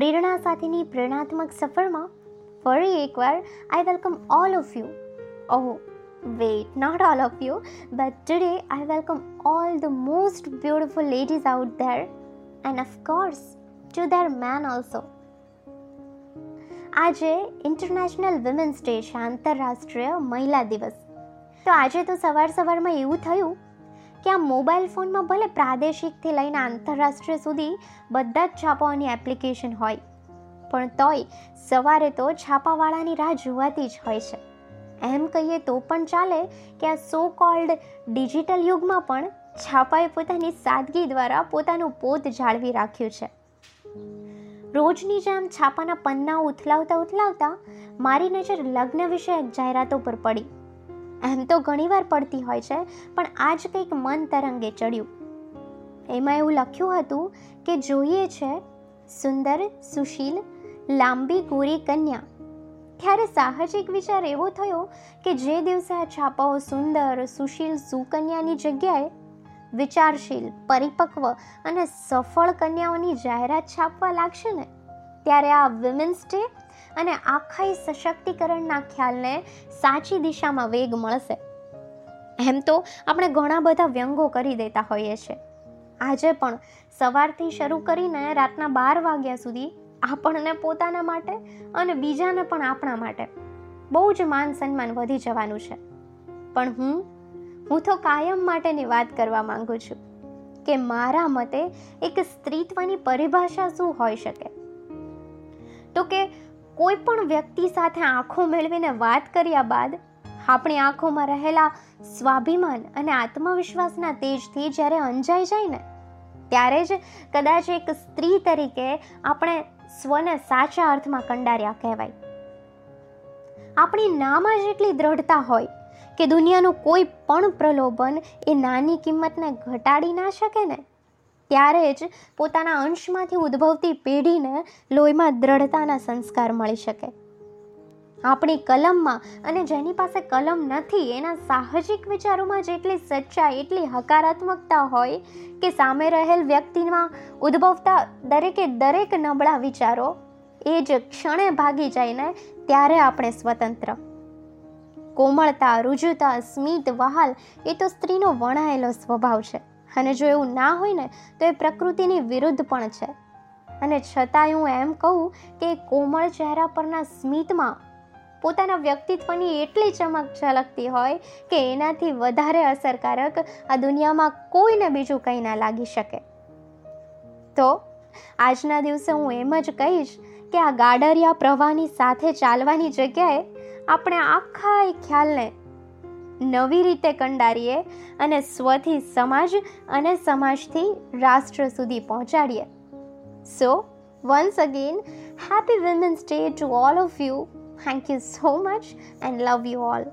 પ્રેરણા સાથેની પ્રેરણાત્મક સફરમાં ફરી એકવાર I welcome all of you oho wait not all of you but today I welcome all the most beautiful ladies out there and of course to their men also આજે international women's day છે આંતરરાષ્ટ્રીય મહિલા દિવસ. તો આજે તો સવાર સવારમાં એવું થયું કે આ મોબાઈલ ફોનમાં ભલે પ્રાદેશિકથી લઈને આંતરરાષ્ટ્રીય સુધી બધા જ છાપાઓની એપ્લિકેશન હોય, પણ તોય સવારે તો છાપાવાળાની રાહ જોવાતી જ હોય છે. એમ કહીએ તો પણ ચાલે કે આ સો કોલ્ડ ડિજિટલ યુગમાં પણ છાપાએ પોતાની સાદગી દ્વારા પોતાનું પોત જાળવી રાખ્યું છે. રોજની જેમ છાપાના પન્ના ઉથલાવતા ઉથલાવતા મારી નજર લગ્ન વિષયક જાહેરાતો પર પડી. એમ તો ઘણીવાર પડતી હોય છે, પણ આજ કંઈક મન તરંગે ચડ્યું. એમાં એવું લખ્યું હતું કે જોઈએ છે, સુંદર, સુશીલ, લાંબી ગોરી કન્યા. ત્યારે સાહજિક વિચાર એવો થયો કે જે દિવસે આ છાપાઓ સુંદર, સુશીલ, સુકન્યાની જગ્યાએ વિચારશીલ, પરિપક્વ અને સફળ કન્યાઓની જાહેરાત છાપવા લાગશે ને? ત્યારે આ વિમેન્સ ડે અને આખા સશક્તિકરણના ખ્યાલને સાચી દિશામાં વેગ મળશે. એમ તો આપણે ઘણા બધા વ્યંગો કરી દેતા હોઈએ છીએ. આજે પણ સવારથી શરૂ કરીને રાતના બાર વાગ્યા સુધી આપણને પોતાના માટે અને બીજાને પણ આપણા માટે બહુ જ માન સન્માન વધી જવાનું છે. પણ હું હું તો કાયમ માટેની વાત કરવા માંગુ છું કે મારા મતે એક સ્ત્રીત્વની પરિભાષા શું હોઈ શકે? તો કે કોઈ પણ વ્યક્તિ સાથે આંખો મેળવીને વાત કર્યા બાદ આપણી આંખોમાં રહેલા સ્વાભિમાન અને આત્મવિશ્વાસના તેજથી જ્યારે અંજાઈ જાય ને, ત્યારે જ કદાચ એક સ્ત્રી તરીકે આપણે સ્વને સાચા અર્થમાં કંડાર્યા કહેવાય. આપણી નામાં જ એટલી દ્રઢતા હોય કે દુનિયાનું કોઈ પણ પ્રલોભન એ નાની કિંમતને ઘટાડી ના શકે ને ત્યારે જ પોતાના અંશમાંથી ઉદ્ભવતી પેઢીને લોહીમાં દ્રઢતાના સંસ્કાર મળી શકે. આપણી કલમમાં અને જેની પાસે કલમ નથી, એના સાહજિક વિચારોમાં જેટલી સચ્ચાઈ, એટલી હકારાત્મકતા હોય કે સામે રહેલ વ્યક્તિમાં ઉદ્ભવતા દરેકે દરેક નબળા વિચારો, એ જ ક્ષણે ભાગી જાય ને ત્યારે આપણે સ્વતંત્ર. કોમળતા, રુજુતા, સ્મિત, વહાલ, એ તો સ્ત્રીનો વણાયેલો સ્વભાવ છે. અને જો એવું ના હોય ને, તો એ પ્રકૃતિની વિરુદ્ધ પણ છે. અને છતાંય હું એમ કહું કે કોમળ ચહેરા પરના સ્મિતમાં પોતાના વ્યક્તિત્વની એટલી ચમક ઝલકતી હોય કે એનાથી વધારે અસરકારક આ દુનિયામાં કોઈને બીજું કંઈ ના લાગી શકે. તો આજના દિવસે હું એમ જ કહીશ કે આ ગાડરિયા પ્રવાહની સાથે ચાલવાની જગ્યાએ આપણે આખા એ ખ્યાલને નવી રીતે કંડારીએ અને સ્વથી સમાજ અને સમાજથી રાષ્ટ્ર સુધી પહોંચાડીએ. So once again happy women's day to all of you thank you so much and love you all